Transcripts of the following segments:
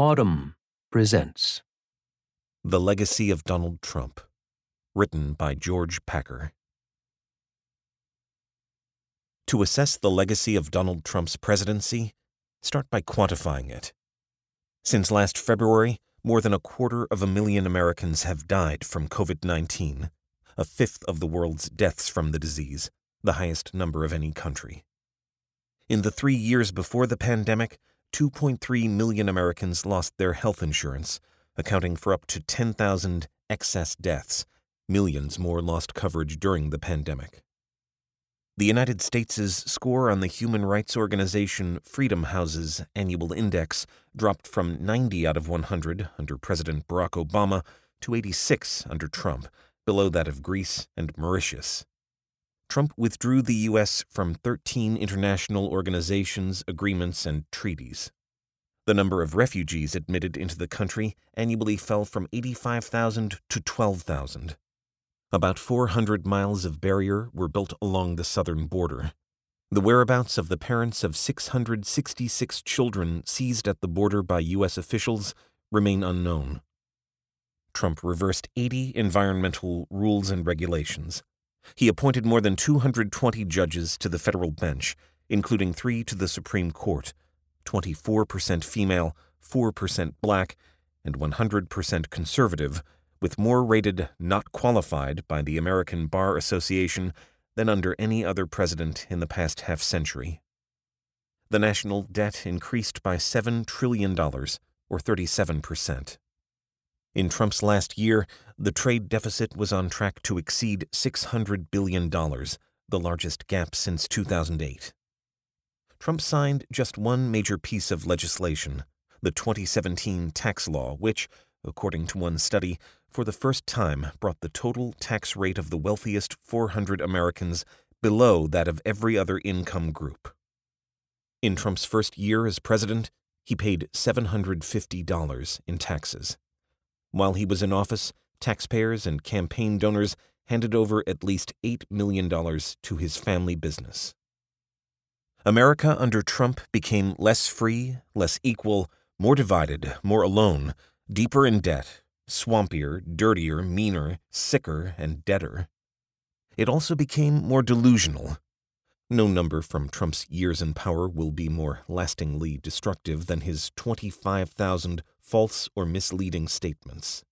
Audm presents The Legacy of Donald Trump, written by George Packer. To assess the legacy of Donald Trump's presidency, start by quantifying it. Since last February, more than a quarter of a million Americans have died from COVID 19, a fifth of the world's deaths from the disease, the highest number of any country. In the three years before the pandemic, 2.3 million Americans lost their health insurance, accounting for up to 10,000 excess deaths. Millions more lost coverage during the pandemic. The United States' score on the human rights organization Freedom House's annual index dropped from 90 out of 100 under President Barack Obama to 86 under Trump, below that of Greece and Mauritius. Trump withdrew the U.S. from 13 international organizations, agreements, and treaties. The number of refugees admitted into the country annually fell from 85,000 to 12,000. About 400 miles of barrier were built along the southern border. The whereabouts of the parents of 666 children seized at the border by U.S. officials remain unknown. Trump reversed 80 environmental rules and regulations. He appointed more than 220 judges to the federal bench, including three to the Supreme Court 24% female, 4% black, and 100% conservative, with more rated not qualified by the American Bar Association than under any other president in the past half century. The national debt increased by $7 trillion, or 37%. In Trump's last year, the trade deficit was on track to exceed $600 billion, the largest gap since 2008. Trump signed just one major piece of legislation, the 2017 tax law, which, according to one study, for the first time brought the total tax rate of the wealthiest 400 Americans below that of every other income group. In Trump's first year as president, he paid $750 in taxes. While he was in office, taxpayers and campaign donors handed over at least $8 million to his family business. America under Trump became less free, less equal, more divided, more alone, deeper in debt, swampier, dirtier, meaner, sicker, and deader. It also became more delusional. No number from Trump's years in power will be more lastingly destructive than his 25,000 false or misleading statements.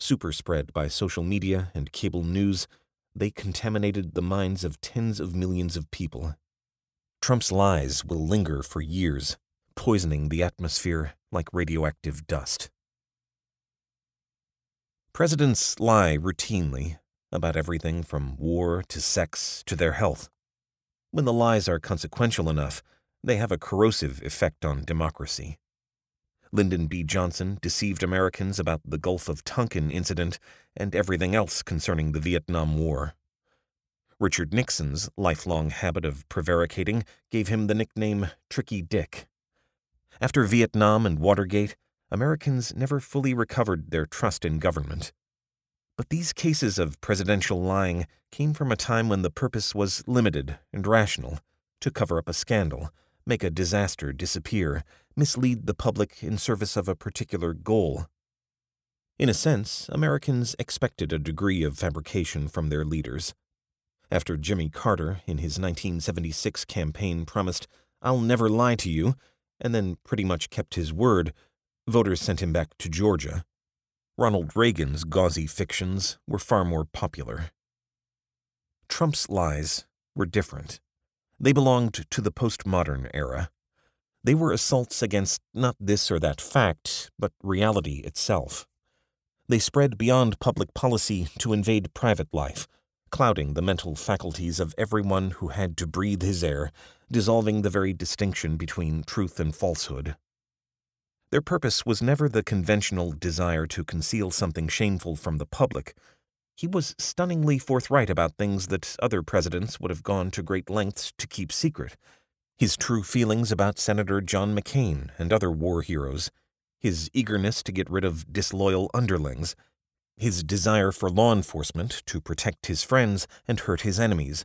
Superspread by social media and cable news, they contaminated the minds of tens of millions of people. Trump's lies will linger for years, poisoning the atmosphere like radioactive dust. Presidents lie routinely about everything from war to sex to their health. When the lies are consequential enough, they have a corrosive effect on democracy. Lyndon B. Johnson deceived Americans about the Gulf of Tonkin incident and everything else concerning the Vietnam War. Richard Nixon's lifelong habit of prevaricating gave him the nickname Tricky Dick. After Vietnam and Watergate, Americans never fully recovered their trust in government. But these cases of presidential lying came from a time when the purpose was limited and rational to cover up a scandal, make a disaster disappear, mislead the public in service of a particular goal. In a sense, Americans expected a degree of fabrication from their leaders. After Jimmy Carter, in his 1976 campaign, promised, I'll never lie to you, and then pretty much kept his word, Voters sent him back to Georgia. Ronald Reagan's gauzy fictions were far more popular. Trump's lies were different. They belonged to the postmodern era. They were assaults against not this or that fact, but reality itself. They spread beyond public policy to invade private life, clouding the mental faculties of everyone who had to breathe his air, dissolving the very distinction between truth and falsehood. Their purpose was never the conventional desire to conceal something shameful from the public. He was stunningly forthright about things that other presidents would have gone to great lengths to keep secret. His true feelings about Senator John McCain and other war heroes, his eagerness to get rid of disloyal underlings, his desire for law enforcement to protect his friends and hurt his enemies,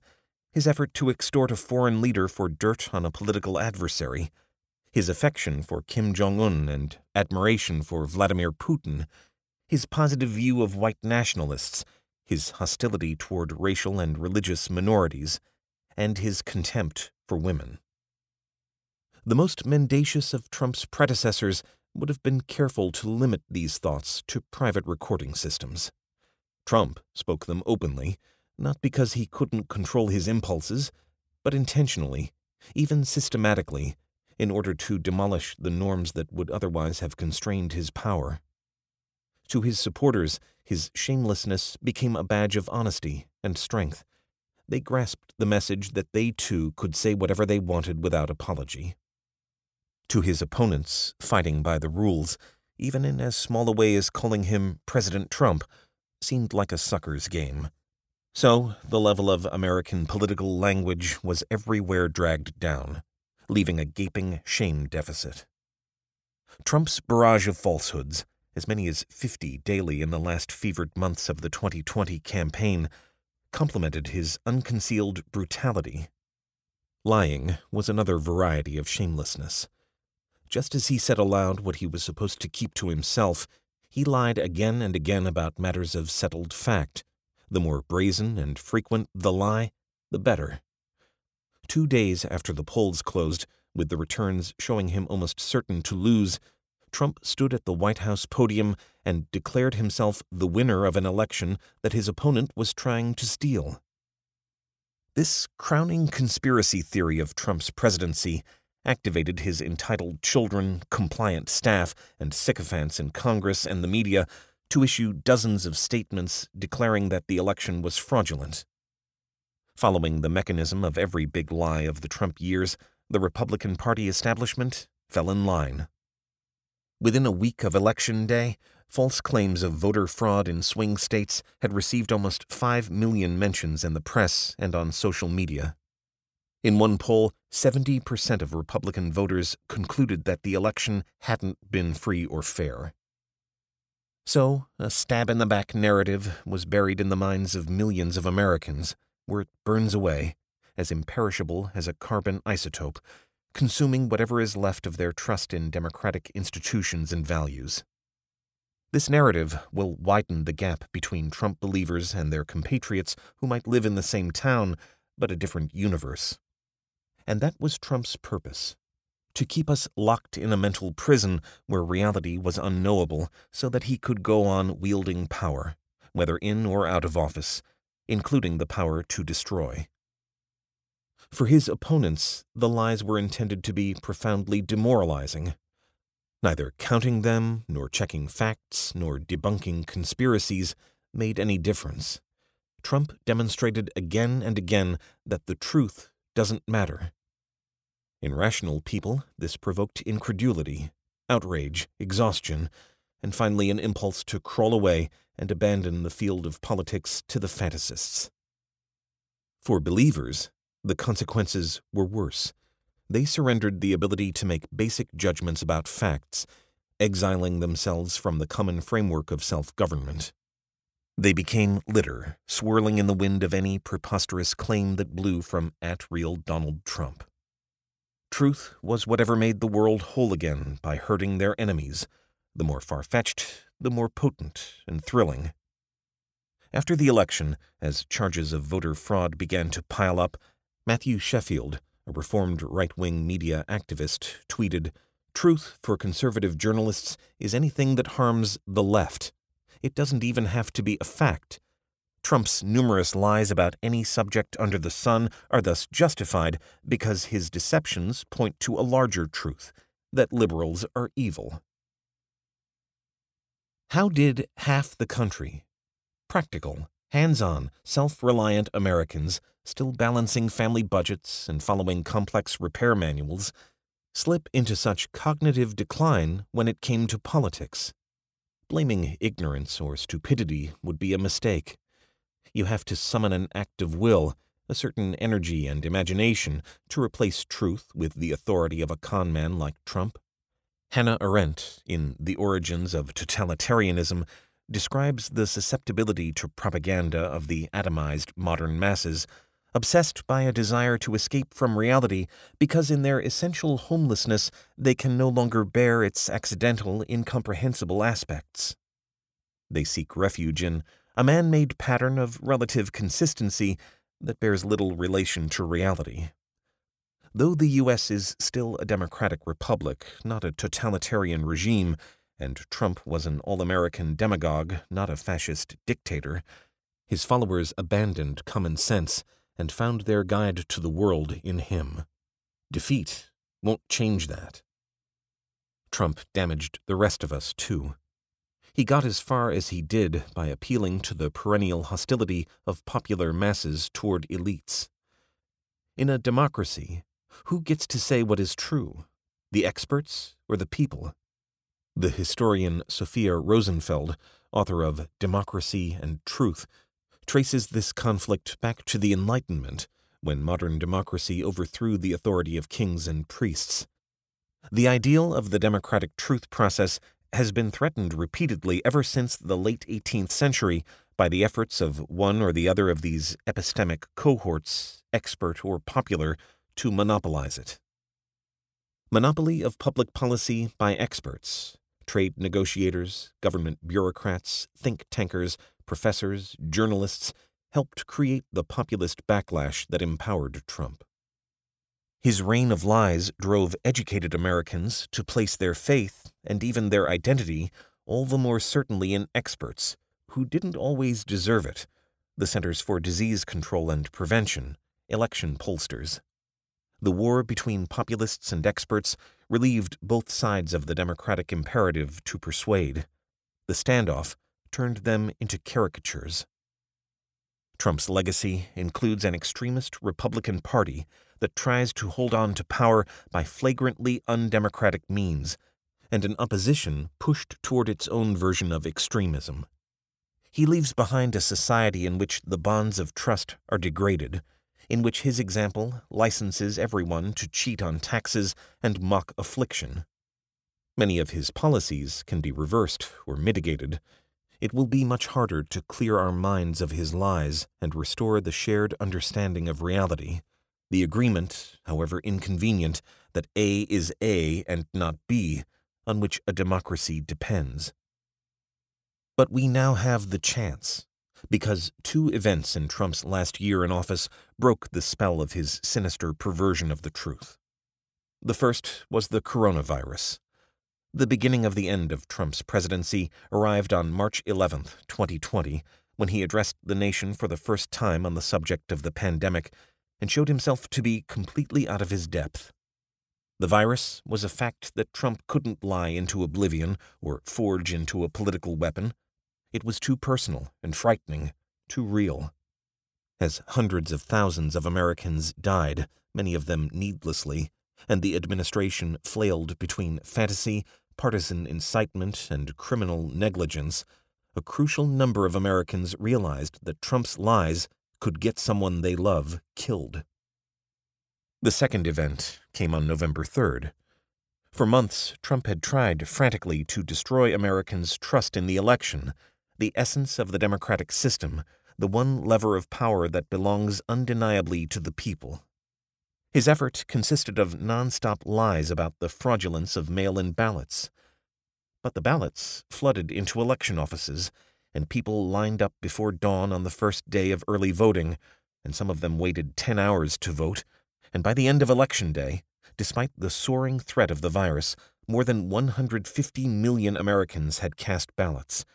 his effort to extort a foreign leader for dirt on a political adversary his affection for Kim Jong un and admiration for Vladimir Putin, his positive view of white nationalists, his hostility toward racial and religious minorities, and his contempt for women. The most mendacious of Trump's predecessors would have been careful to limit these thoughts to private recording systems. Trump spoke them openly, not because he couldn't control his impulses, but intentionally, even systematically, in order to demolish the norms that would otherwise have constrained his power. To his supporters, his shamelessness became a badge of honesty and strength. They grasped the message that they too could say whatever they wanted without apology. To his opponents, fighting by the rules, even in as small a way as calling him President Trump, seemed like a sucker's game. So, the level of American political language was everywhere dragged down, leaving a gaping shame deficit. Trump's barrage of falsehoods, as many as 50 daily in the last fevered months of the 2020 campaign, complemented his unconcealed brutality. Lying was another variety of shamelessness. Just as he said aloud what he was supposed to keep to himself, he lied again and again about matters of settled fact the more brazen and frequent the lie, the better. Two days after the polls closed, with the returns showing him almost certain to lose, Trump stood at the White House podium and declared himself the winner of an election that his opponent was trying to steal. This crowning conspiracy theory of Trump's presidency activated his entitled children, compliant staff, and sycophants in Congress and the media to issue dozens of statements declaring that the election was fraudulent. Following the mechanism of every big lie of the Trump years, the Republican Party establishment fell in line. Within a week of Election Day, false claims of voter fraud in swing states had received almost 5 million mentions in the press and on social media. In one poll, 70% of Republican voters concluded that the election hadn't been free or fair. So, a stab in the back narrative was buried in the minds of millions of Americans, where it burns away, as imperishable as a carbon isotope, consuming whatever is left of their trust in democratic institutions and values. This narrative will widen the gap between Trump believers and their compatriots who might live in the same town, but a different universe. And that was Trump's purpose to keep us locked in a mental prison where reality was unknowable so that he could go on wielding power, whether in or out of office, including the power to destroy. For his opponents, the lies were intended to be profoundly demoralizing. Neither counting them, nor checking facts, nor debunking conspiracies made any difference. Trump demonstrated again and again that the truth doesn't matter. In rational people, this provoked incredulity, outrage, exhaustion, and finally an impulse to crawl away and abandon the field of politics to the fantasists. For believers, the consequences were worse. They surrendered the ability to make basic judgments about facts, exiling themselves from the common framework of self government. They became litter, swirling in the wind of any preposterous claim that blew from at real Donald Trump. Truth was whatever made the world whole again by hurting their enemies, the more far fetched, the more potent and thrilling. After the election, as charges of voter fraud began to pile up, Matthew Sheffield, a reformed right wing media activist, tweeted Truth for conservative journalists is anything that harms the left. It doesn't even have to be a fact. Trump's numerous lies about any subject under the sun are thus justified because his deceptions point to a larger truth that liberals are evil. How did half the country, practical, hands on, self reliant Americans, still balancing family budgets and following complex repair manuals, slip into such cognitive decline when it came to politics? Blaming ignorance or stupidity would be a mistake you have to summon an act of will, a certain energy and imagination, to replace truth with the authority of a conman like Trump. Hannah Arendt, in The Origins of Totalitarianism, describes the susceptibility to propaganda of the atomized modern masses, obsessed by a desire to escape from reality because in their essential homelessness they can no longer bear its accidental, incomprehensible aspects. They seek refuge in a man made pattern of relative consistency that bears little relation to reality. Though the U.S. is still a democratic republic, not a totalitarian regime, and Trump was an all American demagogue, not a fascist dictator, his followers abandoned common sense and found their guide to the world in him. Defeat won't change that. Trump damaged the rest of us, too. He got as far as he did by appealing to the perennial hostility of popular masses toward elites. In a democracy, who gets to say what is true, the experts or the people? The historian Sophia Rosenfeld, author of Democracy and Truth, traces this conflict back to the Enlightenment, when modern democracy overthrew the authority of kings and priests. The ideal of the democratic truth process has been threatened repeatedly ever since the late 18th century by the efforts of one or the other of these epistemic cohorts, expert or popular, to monopolize it. Monopoly of public policy by experts, trade negotiators, government bureaucrats, think tankers, professors, journalists helped create the populist backlash that empowered Trump. His reign of lies drove educated Americans to place their faith and even their identity all the more certainly in experts, who didn't always deserve it the Centers for Disease Control and Prevention, election pollsters. The war between populists and experts relieved both sides of the democratic imperative to persuade. The standoff turned them into caricatures. Trump's legacy includes an extremist Republican Party that tries to hold on to power by flagrantly undemocratic means, and an opposition pushed toward its own version of extremism. He leaves behind a society in which the bonds of trust are degraded, in which his example licenses everyone to cheat on taxes and mock affliction. Many of his policies can be reversed or mitigated, it will be much harder to clear our minds of his lies and restore the shared understanding of reality, the agreement, however inconvenient, that A is A and not B, on which a democracy depends. But we now have the chance, because two events in Trump's last year in office broke the spell of his sinister perversion of the truth. The first was the coronavirus. The beginning of the end of Trump's presidency arrived on March 11, 2020, when he addressed the nation for the first time on the subject of the pandemic and showed himself to be completely out of his depth. The virus was a fact that Trump couldn't lie into oblivion or forge into a political weapon. It was too personal and frightening, too real. As hundreds of thousands of Americans died, many of them needlessly, and the administration flailed between fantasy partisan incitement, and criminal negligence, a crucial number of Americans realized that Trump's lies could get someone they love killed. The second event came on November 3rd. For months, Trump had tried frantically to destroy Americans' trust in the election, the essence of the democratic system, the one lever of power that belongs undeniably to the people. His effort consisted of nonstop lies about the fraudulence of mail in ballots. But the ballots flooded into election offices, and people lined up before dawn on the first day of early voting, and some of them waited 10 hours to vote. And by the end of Election Day, despite the soaring threat of the virus, more than 150 million Americans had cast ballots,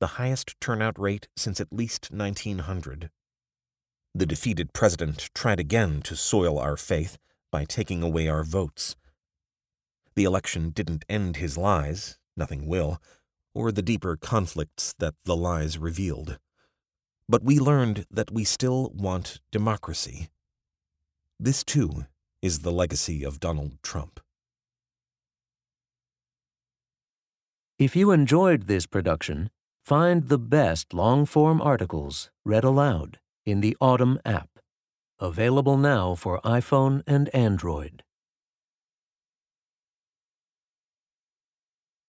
the highest turnout rate since at least 1900. The defeated president tried again to soil our faith by taking away our votes. The election didn't end his lies, nothing will, or the deeper conflicts that the lies revealed. But we learned that we still want democracy. This, too, is the legacy of Donald Trump. If you enjoyed this production, find the best long form articles read aloud in the Audm app, available now for iPhone and Android.